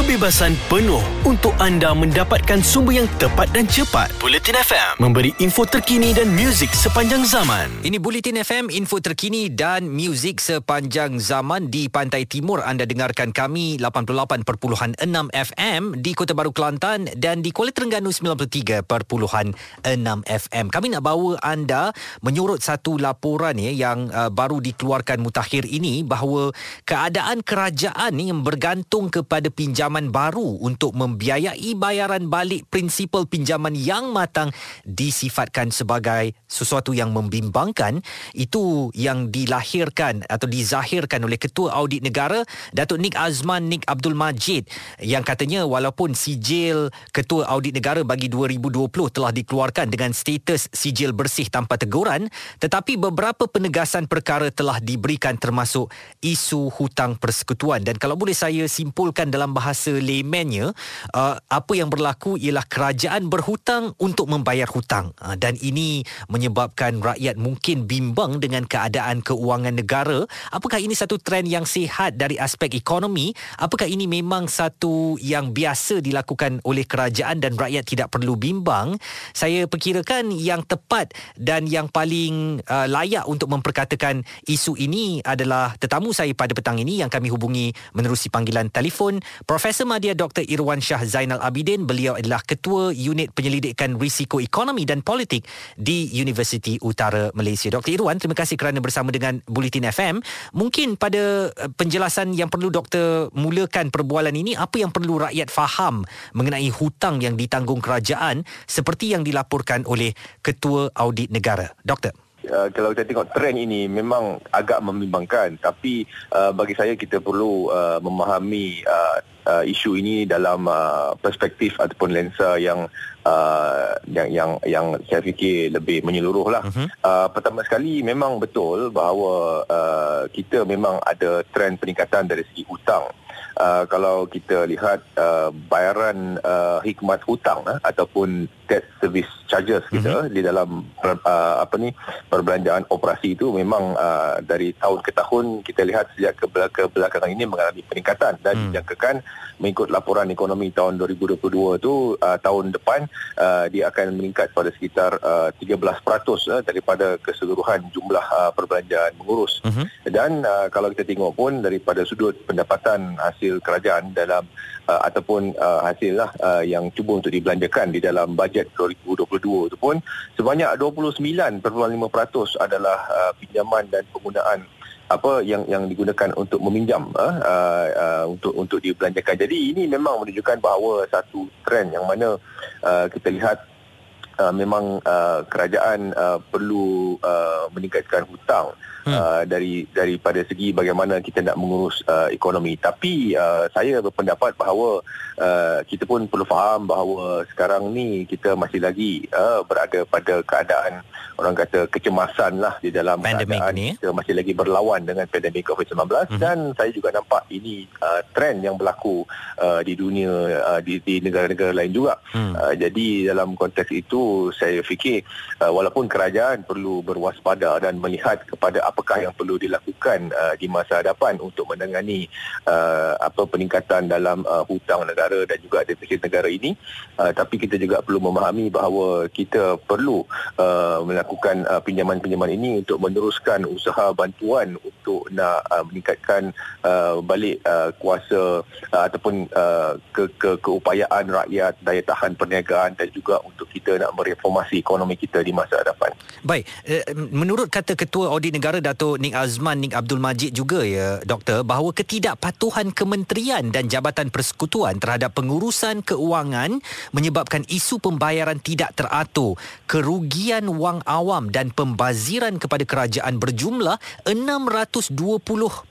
kebebasan penuh untuk anda mendapatkan sumber yang tepat dan cepat. Bulletin FM memberi info terkini dan muzik sepanjang zaman. Ini Bulletin FM, info terkini dan muzik sepanjang zaman di Pantai Timur. Anda dengarkan kami 88.6 FM di Kota Baru Kelantan dan di Kuala Terengganu 93.6 FM. Kami nak bawa anda menyorot satu laporan ya yang uh, baru dikeluarkan mutakhir ini bahawa keadaan kerajaan ni yang bergantung kepada pinjaman baru untuk membiayai bayaran balik prinsipal pinjaman yang matang disifatkan sebagai sesuatu yang membimbangkan. Itu yang dilahirkan atau dizahirkan oleh Ketua Audit Negara Datuk Nik Azman Nik Abdul Majid yang katanya walaupun sijil Ketua Audit Negara bagi 2020 telah dikeluarkan dengan status sijil bersih tanpa teguran tetapi beberapa penegasan perkara telah diberikan termasuk isu hutang persekutuan. Dan kalau boleh saya simpulkan dalam bahasa laymannya uh, apa yang berlaku ialah kerajaan berhutang untuk membayar hutang. Uh, dan ini menyebabkan rakyat mungkin bimbang dengan keadaan keuangan negara. Apakah ini satu trend yang sihat dari aspek ekonomi? Apakah ini memang satu yang biasa dilakukan oleh kerajaan dan rakyat tidak perlu bimbang? Saya perkirakan yang tepat dan yang paling uh, layak untuk memperkatakan isu ini adalah tetamu saya pada petang ini yang kami hubungi menerusi panggilan telefon Profesor Madya Dr. Irwan Shah Zainal Abidin, beliau adalah Ketua Unit Penyelidikan Risiko Ekonomi dan Politik di Universiti Utara Malaysia. Dr. Irwan, terima kasih kerana bersama dengan Bulletin FM. Mungkin pada eh, penjelasan yang perlu Doktor mulakan perbualan ini, apa yang perlu rakyat faham mengenai hutang yang ditanggung kerajaan seperti yang dilaporkan oleh Ketua Audit Negara. Doktor. Uh, kalau kita tengok trend ini memang agak membimbangkan tapi uh, bagi saya kita perlu uh, memahami uh, uh, isu ini dalam uh, perspektif ataupun lensa yang uh, yang yang yang saya fikir lebih menyeluruh lah. Uh-huh. Uh, pertama sekali memang betul bahawa uh, kita memang ada trend peningkatan dari segi hutang. Uh, kalau kita lihat uh, bayaran uh, hikmat hutang uh, ataupun debt service charges kita uh-huh. di dalam uh, apa ni perbelanjaan operasi itu memang uh, dari tahun ke tahun kita lihat sejak ke belakangan ini mengalami peningkatan dan uh-huh. dijangkakan mengikut laporan ekonomi tahun 2022 tu uh, tahun depan uh, dia akan meningkat pada sekitar uh, 13% uh, daripada keseluruhan jumlah uh, perbelanjaan mengurus uh-huh. dan uh, kalau kita tengok pun daripada sudut pendapatan hasil kerajaan dalam uh, ataupun uh, hasil lah uh, yang cuba untuk dibelanjakan di dalam bajet bajet 2022 itu pun sebanyak 29.5% adalah uh, pinjaman dan penggunaan apa yang yang digunakan untuk meminjam uh, uh, untuk untuk dibelanjakan. Jadi ini memang menunjukkan bahawa satu trend yang mana uh, kita lihat uh, memang uh, kerajaan uh, perlu uh, meningkatkan hutang hmm. uh, dari daripada segi bagaimana kita nak mengurus uh, ekonomi. Tapi uh, saya berpendapat bahawa uh, kita pun perlu faham bahawa sekarang ni kita masih lagi uh, berada pada keadaan orang kata kecemasan lah di dalam pandemik keadaan ni. kita masih lagi berlawan dengan pandemik COVID-19 hmm. dan saya juga nampak ini uh, trend yang berlaku uh, di dunia uh, di, di negara-negara lain juga. Hmm. Uh, jadi dalam konteks itu saya fikir uh, walaupun kerajaan perlu berwaspada dan melihat kepada apakah yang perlu dilakukan uh, di masa hadapan untuk menangani uh, apa peningkatan dalam uh, hutang negara dan juga defisit negara ini. Uh, tapi kita juga perlu memahami bahawa kita perlu uh, melakukan uh, pinjaman-pinjaman ini untuk meneruskan usaha bantuan untuk nak uh, meningkatkan uh, balik uh, kuasa uh, ataupun uh, ke, ke keupayaan rakyat daya tahan perniagaan dan juga untuk kita nak mereformasi ekonomi kita di masa hadapan. Baik, uh, menurut kata Ketua Audit Negara Datuk Nik Azman Nik Abdul Majid juga ya doktor bahawa ketidakpatuhan kementerian dan jabatan persekutuan terhadap pengurusan keuangan menyebabkan isu pembayaran tidak teratur, kerugian wang awam dan pembaziran kepada kerajaan berjumlah 620.07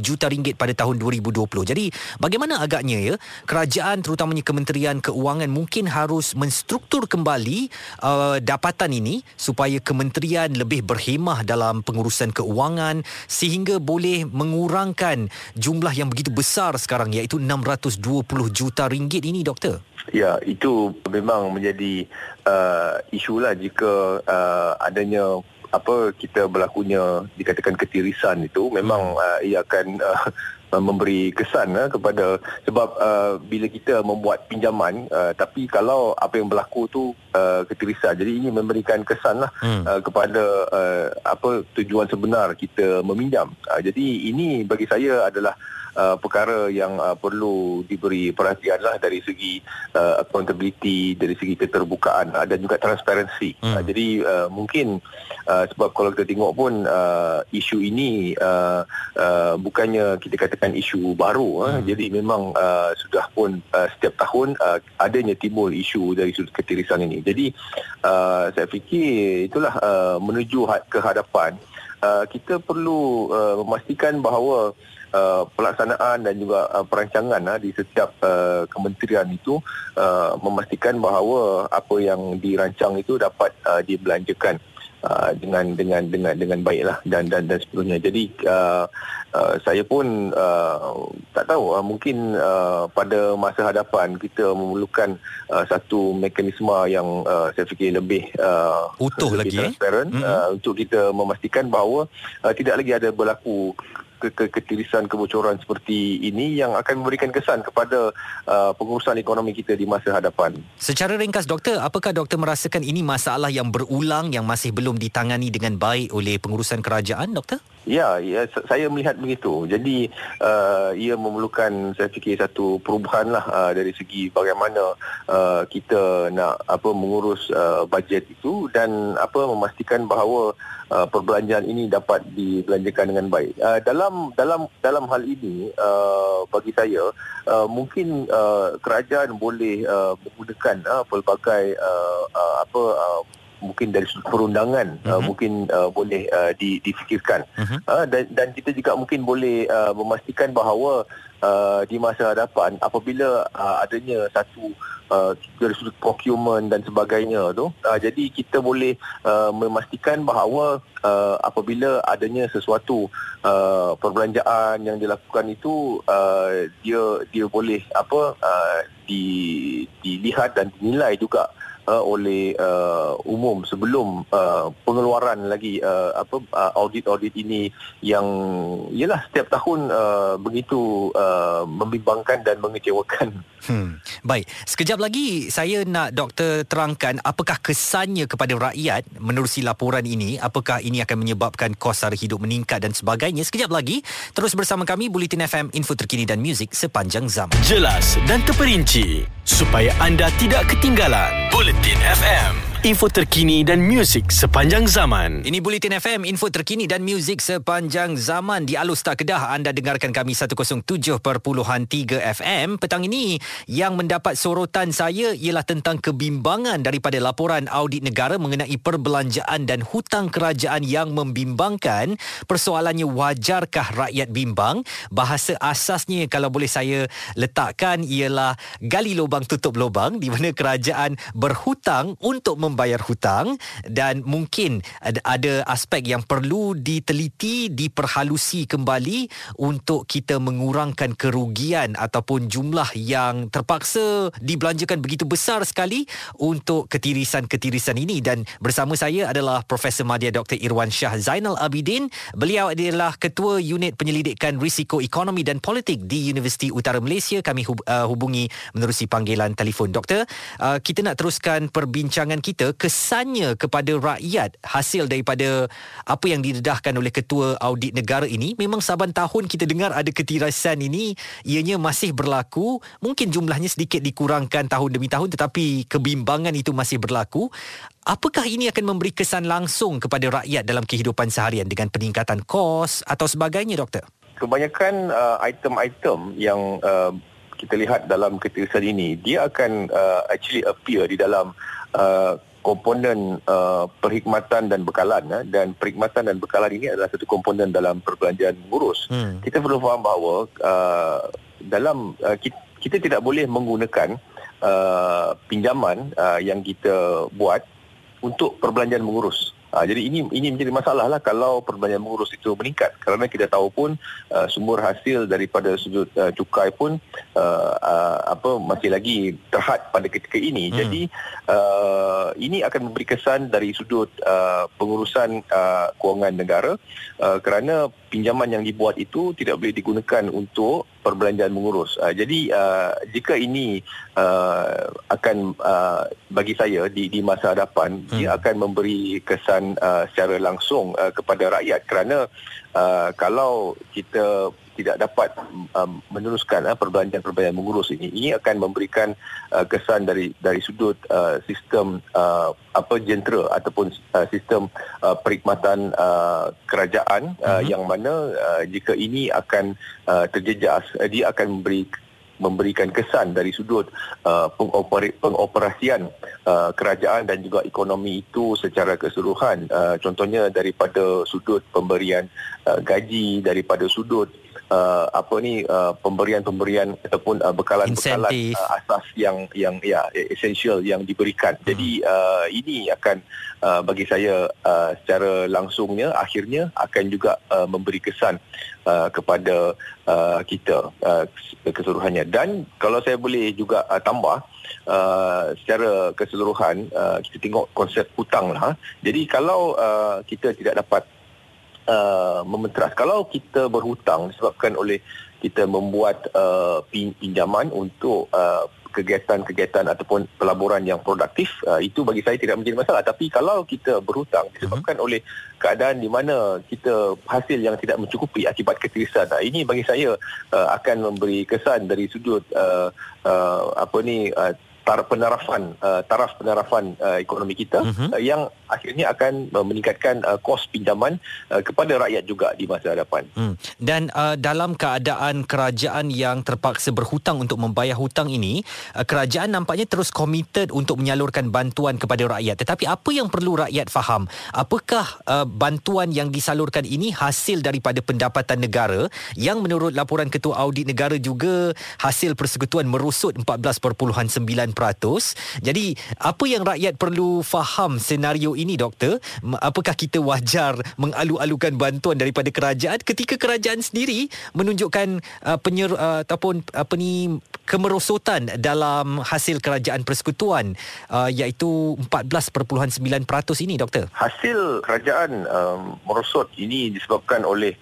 juta ringgit pada tahun 2020. Jadi, bagaimana agaknya ya kerajaan terutamanya Kementerian Keuangan mungkin harus menstruktur kembali uh, dapatan ini supaya kementerian lebih berhemah dalam pengurusan keuangan sehingga boleh mengurangkan jumlah yang begitu besar sekarang iaitu 620 juta ringgit ini doktor. Ya, itu memang menjadi uh, isu lah jika uh, adanya apa kita berlakunya dikatakan ketirisan itu memang uh, ia akan uh, memberi kesan uh, kepada sebab uh, bila kita membuat pinjaman uh, tapi kalau apa yang berlaku tu uh, ketirisan jadi ini memberikan kesan lah hmm. uh, kepada uh, apa tujuan sebenar kita meminjam uh, jadi ini bagi saya adalah uh, perkara yang uh, perlu diberi perhatian lah dari segi uh, accountability, dari segi keterbukaan uh, dan juga transparansi. Hmm. Uh, jadi uh, mungkin uh, sebab kalau kita tengok pun uh, isu ini uh, uh, bukannya kita katakan isu baru. Uh, hmm. Jadi memang uh, sudah pun uh, setiap tahun uh, adanya timbul isu dari sudut ketirisan ini. Jadi uh, saya fikir itulah uh, menuju ke hadapan uh, kita perlu uh, memastikan bahawa uh, pelaksanaan dan juga uh, perancangan uh, di setiap uh, kementerian itu uh, memastikan bahawa apa yang dirancang itu dapat uh, dibelanjakan Uh, dengan dengan dengan dengan baiklah dan dan dan sebagainya. Jadi uh, uh, saya pun uh, tak tahu uh, mungkin uh, pada masa hadapan kita memerlukan uh, satu mekanisme yang uh, saya fikir lebih uh, utuh lebih lagi eh? transparent mm-hmm. uh, untuk kita memastikan bahawa uh, tidak lagi ada berlaku ketirisan kebocoran seperti ini yang akan memberikan kesan kepada uh, pengurusan ekonomi kita di masa hadapan. Secara ringkas doktor, apakah doktor merasakan ini masalah yang berulang yang masih belum ditangani dengan baik oleh pengurusan kerajaan doktor? Ya, ya saya melihat begitu. Jadi uh, ia memerlukan saya fikir satu perubahan lah uh, dari segi bagaimana uh, kita nak apa mengurus uh, bajet itu dan apa memastikan bahawa uh, perbelanjaan ini dapat dibelanjakan dengan baik. Uh, dalam dalam dalam hal ini uh, bagi saya uh, mungkin uh, kerajaan boleh uh, menggunakan uh, pelbagai uh, uh, apa uh, mungkin dari sudut perundangan uh-huh. uh, mhm. mungkin uh, boleh uh, di, difikirkan uh-huh. uh, dan dan kita juga mungkin boleh uh, memastikan bahawa uh, di masa hadapan apabila uh, adanya satu uh, dari sudut procurement dan sebagainya tu uh, jadi kita boleh uh, memastikan bahawa uh, apabila adanya sesuatu uh, perbelanjaan yang dilakukan itu uh, dia dia boleh apa uh, di dilihat dan dinilai juga uh, oleh uh, umum sebelum uh, pengeluaran lagi uh, apa uh, audit-audit ini yang ialah setiap tahun uh, begitu uh, membimbangkan dan mengecewakan. Hmm. Baik, sekejap lagi saya nak doktor terangkan apakah kesannya kepada rakyat menerusi laporan ini, apakah ini akan menyebabkan kos sara hidup meningkat dan sebagainya. Sekejap lagi, terus bersama kami Bulletin FM, info terkini dan muzik sepanjang zaman. Jelas dan terperinci supaya anda tidak ketinggalan. Bulletin FM info terkini dan muzik sepanjang zaman. Ini Bulletin FM, info terkini dan muzik sepanjang zaman. Di Alus Tak Kedah, anda dengarkan kami 107.3 FM. Petang ini, yang mendapat sorotan saya ialah tentang kebimbangan daripada laporan audit negara mengenai perbelanjaan dan hutang kerajaan yang membimbangkan. Persoalannya, wajarkah rakyat bimbang? Bahasa asasnya, kalau boleh saya letakkan, ialah gali lubang tutup lubang di mana kerajaan berhutang untuk mem- membayar hutang dan mungkin ada, aspek yang perlu diteliti, diperhalusi kembali untuk kita mengurangkan kerugian ataupun jumlah yang terpaksa dibelanjakan begitu besar sekali untuk ketirisan-ketirisan ini dan bersama saya adalah Profesor Madya Dr. Irwan Shah Zainal Abidin. Beliau adalah Ketua Unit Penyelidikan Risiko Ekonomi dan Politik di Universiti Utara Malaysia. Kami uh, hubungi menerusi panggilan telefon. Doktor, uh, kita nak teruskan perbincangan kita kita kesannya kepada rakyat. Hasil daripada apa yang didedahkan oleh ketua audit negara ini memang saban tahun kita dengar ada ketirasan ini. Ianya masih berlaku. Mungkin jumlahnya sedikit dikurangkan tahun demi tahun tetapi kebimbangan itu masih berlaku. Apakah ini akan memberi kesan langsung kepada rakyat dalam kehidupan seharian dengan peningkatan kos atau sebagainya doktor? Kebanyakan uh, item-item yang uh, kita lihat dalam ketirisan ini dia akan uh, actually appear di dalam uh, komponen uh, perkhidmatan dan bekalan uh, dan perkhidmatan dan bekalan ini adalah satu komponen dalam perbelanjaan mengurus. Hmm. Kita perlu faham bahawa uh, dalam uh, kita, kita tidak boleh menggunakan uh, pinjaman uh, yang kita buat untuk perbelanjaan mengurus. Uh, jadi ini ini menjadi masalah lah kalau perbelanjaan mengurus itu meningkat kerana kita tahu pun uh, sumber hasil daripada sudut uh, cukai pun uh, uh, apa masih lagi terhad pada ketika ini. Hmm. Jadi uh, ini akan memberi kesan dari sudut uh, pengurusan uh, kewangan negara uh, kerana pinjaman yang dibuat itu tidak boleh digunakan untuk perbelanjaan mengurus. Uh, jadi uh, jika ini uh, akan uh, bagi saya di di masa hadapan hmm. dia akan memberi kesan uh, secara langsung uh, kepada rakyat kerana uh, kalau kita tidak dapat um, meneruskan uh, perbelanjaan-perbelanjaan mengurus ini ini akan memberikan uh, kesan dari dari sudut uh, sistem uh, apa jentera ataupun uh, sistem uh, perkhidmatan uh, kerajaan uh, uh-huh. yang mana uh, jika ini akan uh, terjejas uh, dia akan memberi memberikan kesan dari sudut uh, pengoperasian uh, kerajaan dan juga ekonomi itu secara keseluruhan uh, contohnya daripada sudut pemberian uh, gaji daripada sudut uh, apa ni uh, pemberian-pemberian ataupun uh, bekalan-bekalan uh, asas yang yang ya essential yang diberikan. Hmm. Jadi uh, ini akan uh, bagi saya uh, secara langsungnya akhirnya akan juga uh, memberi kesan uh, kepada uh, kita uh, keseluruhannya. Dan kalau saya boleh juga uh, tambah Uh, secara keseluruhan uh, kita tengok konsep hutang lah. Jadi kalau uh, kita tidak dapat Uh, mementeras. Kalau kita berhutang disebabkan oleh kita membuat uh, pinjaman untuk uh, kegiatan-kegiatan ataupun pelaburan yang produktif uh, itu bagi saya tidak menjadi masalah tapi kalau kita berhutang disebabkan uh-huh. oleh keadaan di mana kita hasil yang tidak mencukupi akibat ketirisan nah, ini bagi saya uh, akan memberi kesan dari sudut uh, uh, apa ni uh, taraf penarafan uh, taraf penarafan uh, ekonomi kita uh-huh. uh, yang akhirnya akan uh, meningkatkan uh, kos pinjaman uh, kepada rakyat juga di masa hadapan. Hmm. Dan uh, dalam keadaan kerajaan yang terpaksa berhutang untuk membayar hutang ini, uh, kerajaan nampaknya terus komited untuk menyalurkan bantuan kepada rakyat. Tetapi apa yang perlu rakyat faham? Apakah uh, bantuan yang disalurkan ini hasil daripada pendapatan negara yang menurut laporan Ketua Audit Negara juga hasil persekutuan merosot 14.9 jadi apa yang rakyat perlu faham senario ini doktor? Apakah kita wajar mengalu-alukan bantuan daripada kerajaan ketika kerajaan sendiri menunjukkan uh, penyer uh, ataupun apa ni kemerosotan dalam hasil kerajaan persekutuan uh, iaitu 14.9% ini doktor? Hasil kerajaan um, merosot ini disebabkan oleh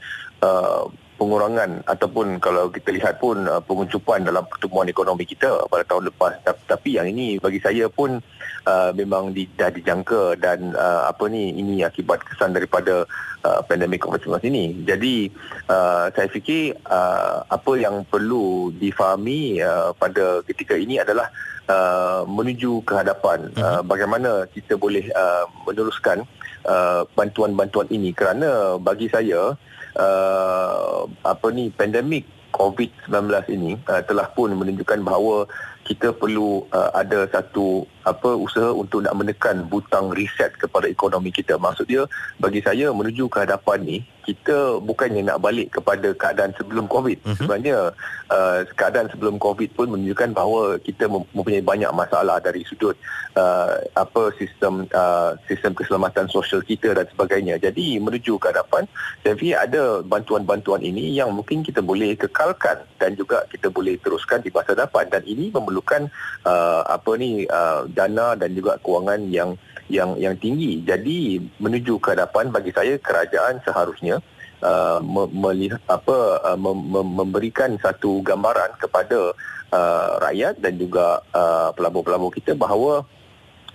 uh, pengurangan ataupun kalau kita lihat pun uh, penguncupan dalam pertumbuhan ekonomi kita pada tahun lepas. Tapi yang ini bagi saya pun uh, memang di, dah dijangka dan uh, apa ni ini akibat kesan daripada uh, pandemik COVID-19 ini. Jadi uh, saya fikir uh, apa yang perlu difahami uh, pada ketika ini adalah uh, menuju ke hadapan. Uh, uh, bagaimana kita boleh uh, meneruskan uh, bantuan-bantuan ini. Kerana bagi saya uh, apa ni pandemik COVID-19 ini uh, telah pun menunjukkan bahawa kita perlu uh, ada satu apa usaha untuk nak menekan butang riset kepada ekonomi kita. Maksud dia bagi saya menuju ke hadapan ni kita bukannya nak balik kepada keadaan sebelum COVID. Uh-huh. Sebenarnya uh, keadaan sebelum COVID pun menunjukkan bahawa kita mempunyai banyak masalah dari sudut uh, apa sistem uh, sistem keselamatan sosial kita dan sebagainya. Jadi menuju ke hadapan saya fikir ada bantuan-bantuan ini yang mungkin kita boleh kekalkan dan juga kita boleh teruskan di masa depan dan ini memerlukan uh, apa ni uh, dana dan juga kewangan yang yang yang tinggi. Jadi menuju ke hadapan bagi saya kerajaan seharusnya uh, melihat apa uh, mem- mem- memberikan satu gambaran kepada uh, rakyat dan juga uh, pelabur-pelabur kita bahawa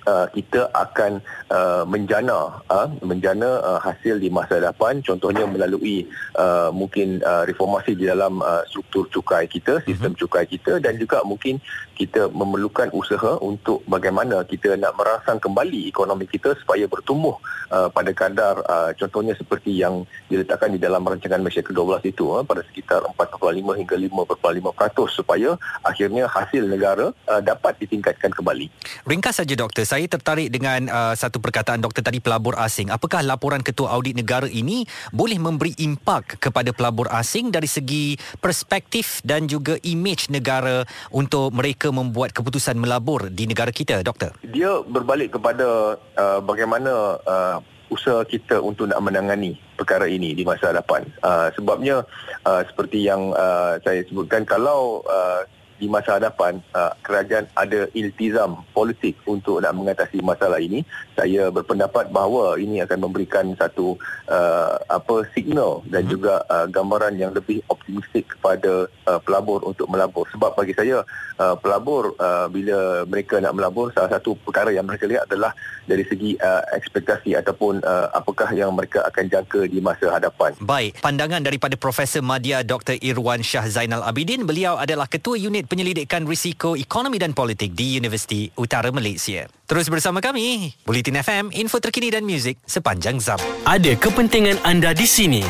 uh, kita akan uh, menjana uh, menjana uh, hasil di masa depan contohnya melalui uh, mungkin uh, reformasi di dalam uh, struktur cukai kita sistem uh-huh. cukai kita dan juga mungkin kita memerlukan usaha untuk bagaimana kita nak merangsang kembali ekonomi kita supaya bertumbuh uh, pada kadar uh, contohnya seperti yang diletakkan di dalam rancangan Malaysia ke-12 itu uh, pada sekitar 4.5 hingga 5.5% supaya akhirnya hasil negara uh, dapat ditingkatkan kembali. Ringkas saja doktor, saya tertarik dengan uh, satu perkataan doktor tadi pelabur asing. Apakah laporan Ketua Audit Negara ini boleh memberi impak kepada pelabur asing dari segi perspektif dan juga imej negara untuk mereka membuat keputusan melabur di negara kita, doktor? Dia berbalik kepada uh, bagaimana uh, usaha kita untuk nak menangani perkara ini di masa hadapan. Uh, sebabnya uh, seperti yang uh, saya sebutkan kalau uh, di masa hadapan uh, kerajaan ada iltizam politik untuk nak mengatasi masalah ini. Saya berpendapat bahawa ini akan memberikan satu uh, apa signal dan hmm. juga uh, gambaran yang lebih optimistik kepada uh, pelabur untuk melabur. Sebab bagi saya uh, pelabur uh, bila mereka nak melabur salah satu perkara yang mereka lihat adalah dari segi uh, ekspektasi ataupun uh, apakah yang mereka akan jangka di masa hadapan. Baik pandangan daripada Profesor Madya Dr Irwan Shah Zainal Abidin. Beliau adalah ketua unit Penyelidikan Risiko Ekonomi dan Politik di Universiti Utara Malaysia. Terus bersama kami, Bulletin FM, info terkini dan muzik sepanjang zaman. Ada kepentingan anda di sini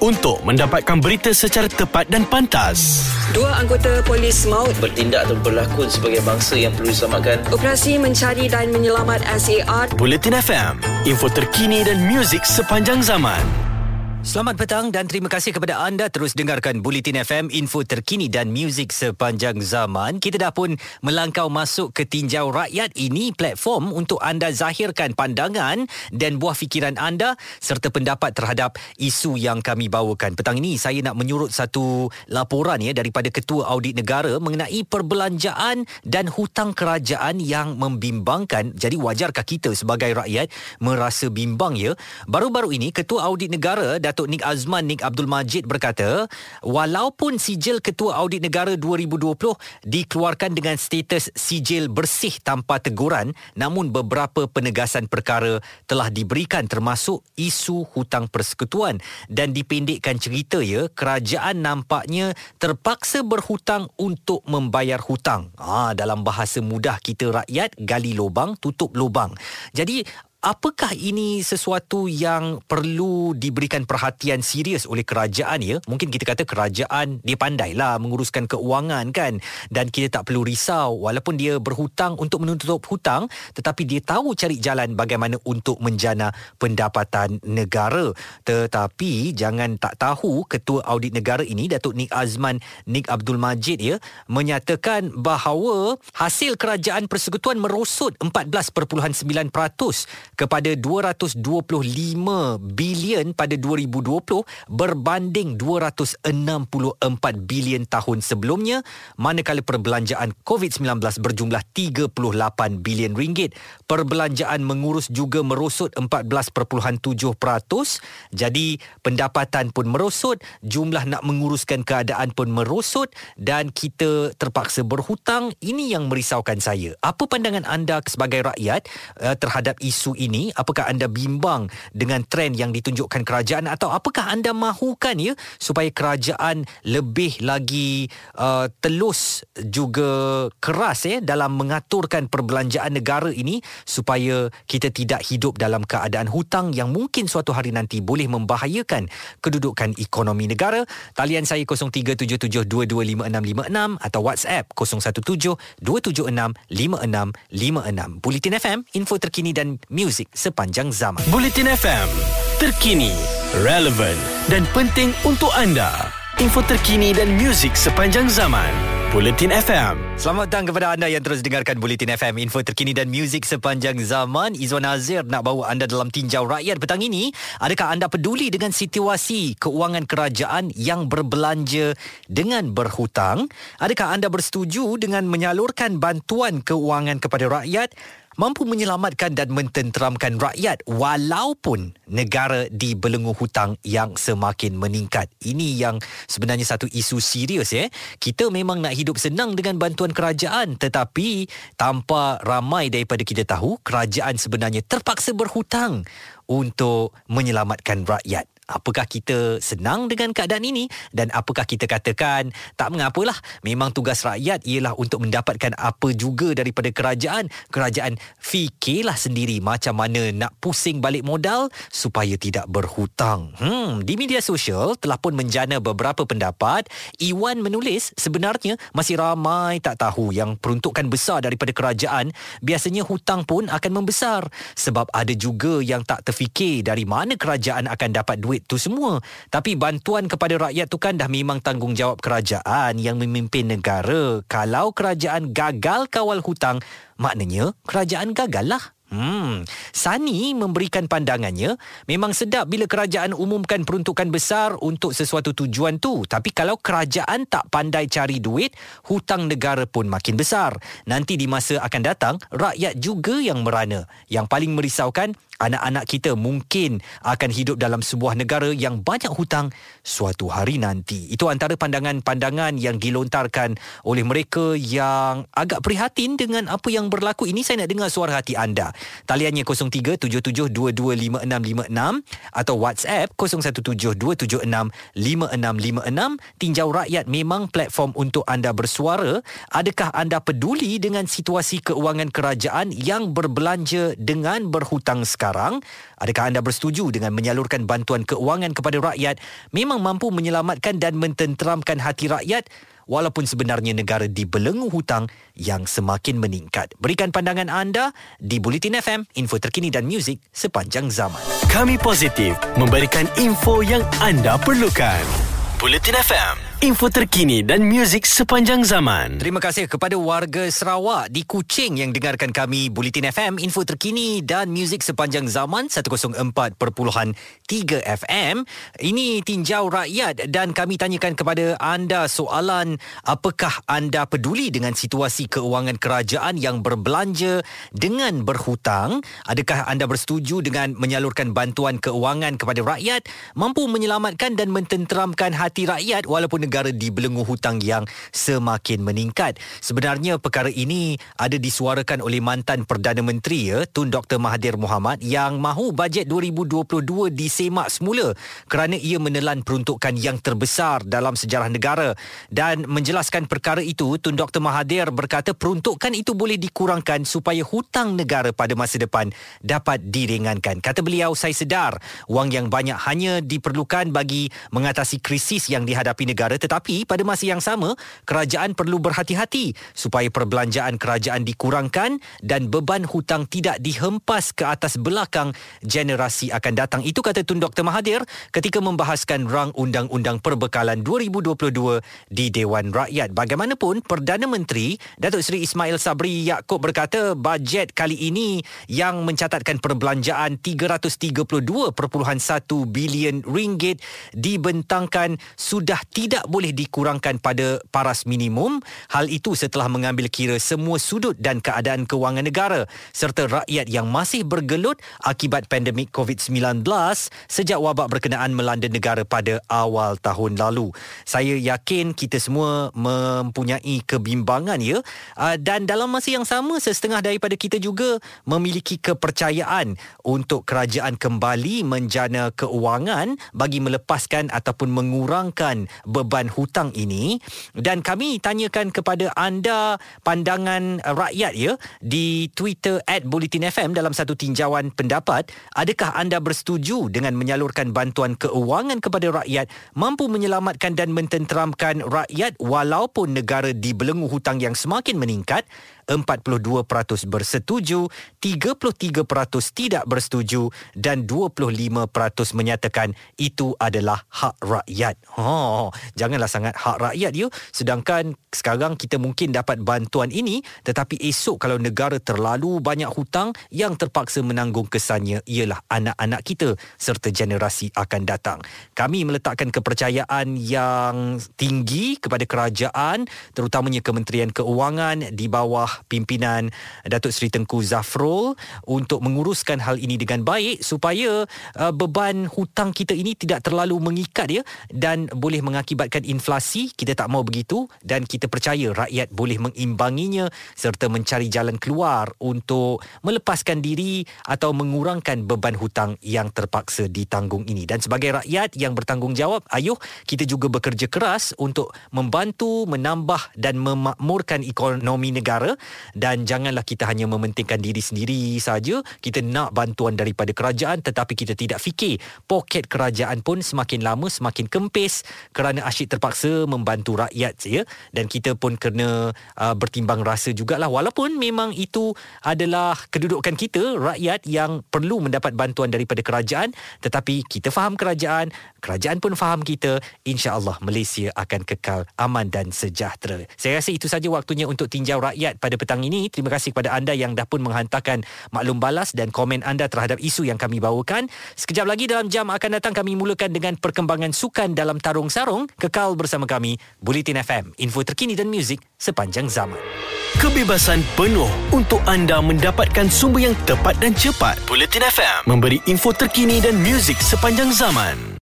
untuk mendapatkan berita secara tepat dan pantas. Dua anggota polis maut bertindak atau berlakon sebagai bangsa yang perlu diselamatkan. Operasi mencari dan menyelamat SAR. Bulletin FM, info terkini dan muzik sepanjang zaman. Selamat petang dan terima kasih kepada anda terus dengarkan Bulletin FM, info terkini dan muzik sepanjang zaman. Kita dah pun melangkau masuk ke tinjau rakyat ini, platform untuk anda zahirkan pandangan dan buah fikiran anda serta pendapat terhadap isu yang kami bawakan. Petang ini saya nak menyurut satu laporan ya daripada Ketua Audit Negara mengenai perbelanjaan dan hutang kerajaan yang membimbangkan. Jadi wajarkah kita sebagai rakyat merasa bimbang ya? Baru-baru ini Ketua Audit Negara Datuk Nik Azman Nik Abdul Majid berkata, walaupun sijil Ketua Audit Negara 2020 dikeluarkan dengan status sijil bersih tanpa teguran, namun beberapa penegasan perkara telah diberikan termasuk isu hutang persekutuan dan dipendekkan cerita ya, kerajaan nampaknya terpaksa berhutang untuk membayar hutang. Ha, dalam bahasa mudah kita rakyat, gali lubang, tutup lubang. Jadi Apakah ini sesuatu yang perlu diberikan perhatian serius oleh kerajaan ya? Mungkin kita kata kerajaan dia pandailah menguruskan keuangan kan dan kita tak perlu risau walaupun dia berhutang untuk menutup hutang tetapi dia tahu cari jalan bagaimana untuk menjana pendapatan negara. Tetapi jangan tak tahu ketua audit negara ini Datuk Nik Azman Nik Abdul Majid ya menyatakan bahawa hasil kerajaan persekutuan merosot 14.9% kepada 225 bilion pada 2020 berbanding 264 bilion tahun sebelumnya manakala perbelanjaan COVID-19 berjumlah 38 bilion ringgit. Perbelanjaan mengurus juga merosot 14.7%. Jadi pendapatan pun merosot, jumlah nak menguruskan keadaan pun merosot dan kita terpaksa berhutang. Ini yang merisaukan saya. Apa pandangan anda sebagai rakyat uh, terhadap isu ini apakah anda bimbang dengan trend yang ditunjukkan kerajaan atau apakah anda mahukan ya supaya kerajaan lebih lagi uh, telus juga keras ya dalam mengaturkan perbelanjaan negara ini supaya kita tidak hidup dalam keadaan hutang yang mungkin suatu hari nanti boleh membahayakan kedudukan ekonomi negara? Talian saya 0377225656 atau WhatsApp 0172765656 Bulletin FM info terkini dan muzik sepanjang zaman. Bulletin FM, terkini, relevan dan penting untuk anda. Info terkini dan muzik sepanjang zaman. Bulletin FM. Selamat datang kepada anda yang terus dengarkan Bulletin FM, info terkini dan muzik sepanjang zaman. Izwan Azir nak bawa anda dalam tinjau rakyat petang ini. Adakah anda peduli dengan situasi keuangan kerajaan yang berbelanja dengan berhutang? Adakah anda bersetuju dengan menyalurkan bantuan keuangan kepada rakyat? Mampu menyelamatkan dan mententeramkan rakyat walaupun negara dibelenggu hutang yang semakin meningkat. Ini yang sebenarnya satu isu serius ya. Kita memang nak hidup senang dengan bantuan kerajaan tetapi tanpa ramai daripada kita tahu kerajaan sebenarnya terpaksa berhutang untuk menyelamatkan rakyat. Apakah kita senang dengan keadaan ini dan apakah kita katakan tak mengapalah memang tugas rakyat ialah untuk mendapatkan apa juga daripada kerajaan. Kerajaan fikirlah sendiri macam mana nak pusing balik modal supaya tidak berhutang. Hmm di media sosial telah pun menjana beberapa pendapat. Iwan menulis sebenarnya masih ramai tak tahu yang peruntukan besar daripada kerajaan biasanya hutang pun akan membesar sebab ada juga yang tak terfikir dari mana kerajaan akan dapat duit duit tu semua. Tapi bantuan kepada rakyat tu kan dah memang tanggungjawab kerajaan yang memimpin negara. Kalau kerajaan gagal kawal hutang, maknanya kerajaan gagal lah. Hmm, Sani memberikan pandangannya memang sedap bila kerajaan umumkan peruntukan besar untuk sesuatu tujuan tu. Tapi kalau kerajaan tak pandai cari duit, hutang negara pun makin besar. Nanti di masa akan datang, rakyat juga yang merana. Yang paling merisaukan, anak-anak kita mungkin akan hidup dalam sebuah negara yang banyak hutang suatu hari nanti. Itu antara pandangan-pandangan yang dilontarkan oleh mereka yang agak prihatin dengan apa yang berlaku ini. Saya nak dengar suara hati anda. Taliannya 0377225656 atau WhatsApp 0172765656. Tinjau Rakyat memang platform untuk anda bersuara. Adakah anda peduli dengan situasi keuangan kerajaan yang berbelanja dengan berhutang sekarang? Adakah anda bersetuju dengan menyalurkan bantuan keuangan kepada rakyat memang mampu menyelamatkan dan mententeramkan hati rakyat? walaupun sebenarnya negara dibelenggu hutang yang semakin meningkat. Berikan pandangan anda di Bulletin FM, info terkini dan muzik sepanjang zaman. Kami positif memberikan info yang anda perlukan. Bulletin FM info terkini dan muzik sepanjang zaman. Terima kasih kepada warga Sarawak di Kuching yang dengarkan kami Bulletin FM, info terkini dan muzik sepanjang zaman 104.3 FM. Ini tinjau rakyat dan kami tanyakan kepada anda soalan apakah anda peduli dengan situasi keuangan kerajaan yang berbelanja dengan berhutang? Adakah anda bersetuju dengan menyalurkan bantuan keuangan kepada rakyat mampu menyelamatkan dan mententeramkan hati rakyat walaupun negara dibelenggu hutang yang semakin meningkat. Sebenarnya perkara ini ada disuarakan oleh mantan Perdana Menteri ya, Tun Dr Mahathir Mohamad yang mahu bajet 2022 disemak semula kerana ia menelan peruntukan yang terbesar dalam sejarah negara dan menjelaskan perkara itu Tun Dr Mahathir berkata peruntukan itu boleh dikurangkan supaya hutang negara pada masa depan dapat diringankan. Kata beliau saya sedar wang yang banyak hanya diperlukan bagi mengatasi krisis yang dihadapi negara tetapi pada masa yang sama kerajaan perlu berhati-hati supaya perbelanjaan kerajaan dikurangkan dan beban hutang tidak dihempas ke atas belakang generasi akan datang. Itu kata Tun Dr Mahathir ketika membahaskan rang undang-undang perbekalan 2022 di Dewan Rakyat. Bagaimanapun Perdana Menteri Datuk Seri Ismail Sabri Yaakob berkata bajet kali ini yang mencatatkan perbelanjaan 332.1 bilion ringgit dibentangkan sudah tidak boleh dikurangkan pada paras minimum. Hal itu setelah mengambil kira semua sudut dan keadaan kewangan negara serta rakyat yang masih bergelut akibat pandemik COVID-19 sejak wabak berkenaan melanda negara pada awal tahun lalu. Saya yakin kita semua mempunyai kebimbangan ya ah, dan dalam masa yang sama setengah daripada kita juga memiliki kepercayaan untuk kerajaan kembali menjana keuangan bagi melepaskan ataupun mengurangkan beban hutang ini. Dan kami tanyakan kepada anda pandangan rakyat ya di Twitter @bulletinfm dalam satu tinjauan pendapat. Adakah anda bersetuju dengan menyalurkan bantuan keuangan kepada rakyat mampu menyelamatkan dan mententeramkan rakyat walaupun negara dibelenggu hutang yang semakin meningkat 42% bersetuju, 33% tidak bersetuju dan 25% menyatakan itu adalah hak rakyat. Ha, janganlah sangat hak rakyat ya. Sedangkan sekarang kita mungkin dapat bantuan ini tetapi esok kalau negara terlalu banyak hutang yang terpaksa menanggung kesannya ialah anak-anak kita serta generasi akan datang. Kami meletakkan kepercayaan yang tinggi kepada kerajaan terutamanya Kementerian Keuangan di bawah pimpinan Datuk Seri Tengku Zafrul untuk menguruskan hal ini dengan baik supaya uh, beban hutang kita ini tidak terlalu mengikat ya dan boleh mengakibatkan inflasi. Kita tak mau begitu dan kita percaya rakyat boleh mengimbanginya serta mencari jalan keluar untuk melepaskan diri atau mengurangkan beban hutang yang terpaksa ditanggung ini. Dan sebagai rakyat yang bertanggungjawab ayuh kita juga bekerja keras untuk membantu menambah dan memakmurkan ekonomi negara dan janganlah kita hanya mementingkan diri sendiri saja kita nak bantuan daripada kerajaan tetapi kita tidak fikir poket kerajaan pun semakin lama semakin kempis kerana asyik terpaksa membantu rakyat ya. Dan kita pun kena uh, bertimbang rasa jugalah. Walaupun memang itu adalah kedudukan kita rakyat yang perlu mendapat bantuan daripada kerajaan tetapi kita faham kerajaan kerajaan pun faham kita insya-Allah Malaysia akan kekal aman dan sejahtera. Saya rasa itu saja waktunya untuk tinjau rakyat pada petang ini. Terima kasih kepada anda yang dah pun menghantarkan maklum balas dan komen anda terhadap isu yang kami bawakan. Sekejap lagi dalam jam akan datang kami mulakan dengan perkembangan sukan dalam tarung sarung. Kekal bersama kami, Bulletin FM, info terkini dan muzik sepanjang zaman. Kebebasan penuh untuk anda mendapatkan sumber yang tepat dan cepat. Bulletin FM memberi info terkini dan muzik sepanjang zaman.